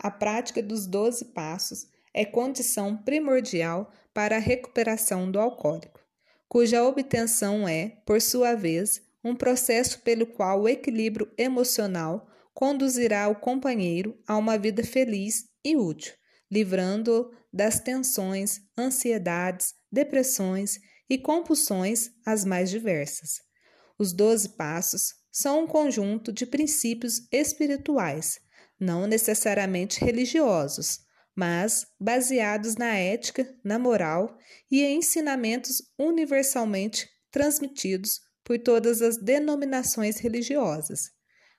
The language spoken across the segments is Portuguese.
A prática dos 12 passos é condição primordial para a recuperação do alcoólico, cuja obtenção é, por sua vez, um processo pelo qual o equilíbrio emocional conduzirá o companheiro a uma vida feliz e útil, livrando-o das tensões, ansiedades, depressões e compulsões as mais diversas. Os doze passos são um conjunto de princípios espirituais, não necessariamente religiosos, mas baseados na ética, na moral e em ensinamentos universalmente transmitidos por todas as denominações religiosas.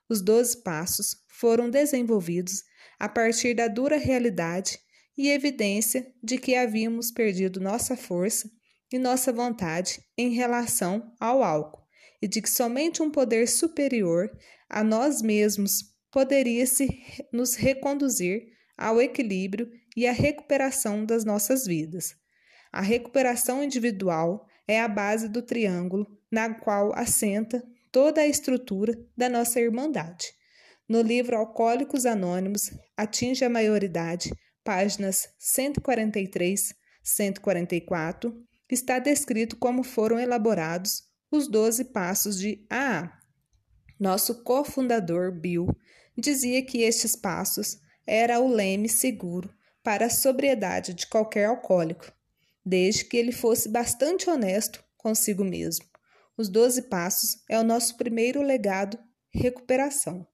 Os doze passos foram desenvolvidos a partir da dura realidade e evidência de que havíamos perdido nossa força e nossa vontade em relação ao álcool, e de que somente um poder superior a nós mesmos poderia se nos reconduzir ao equilíbrio e à recuperação das nossas vidas. A recuperação individual é a base do triângulo na qual assenta toda a estrutura da nossa irmandade. No livro Alcoólicos Anônimos, atinge a maioridade, páginas 143, 144, está descrito como foram elaborados os 12 passos de AA. Nosso cofundador Bill dizia que estes passos era o leme seguro para a sobriedade de qualquer alcoólico, desde que ele fosse bastante honesto consigo mesmo. Os 12 passos é o nosso primeiro legado recuperação.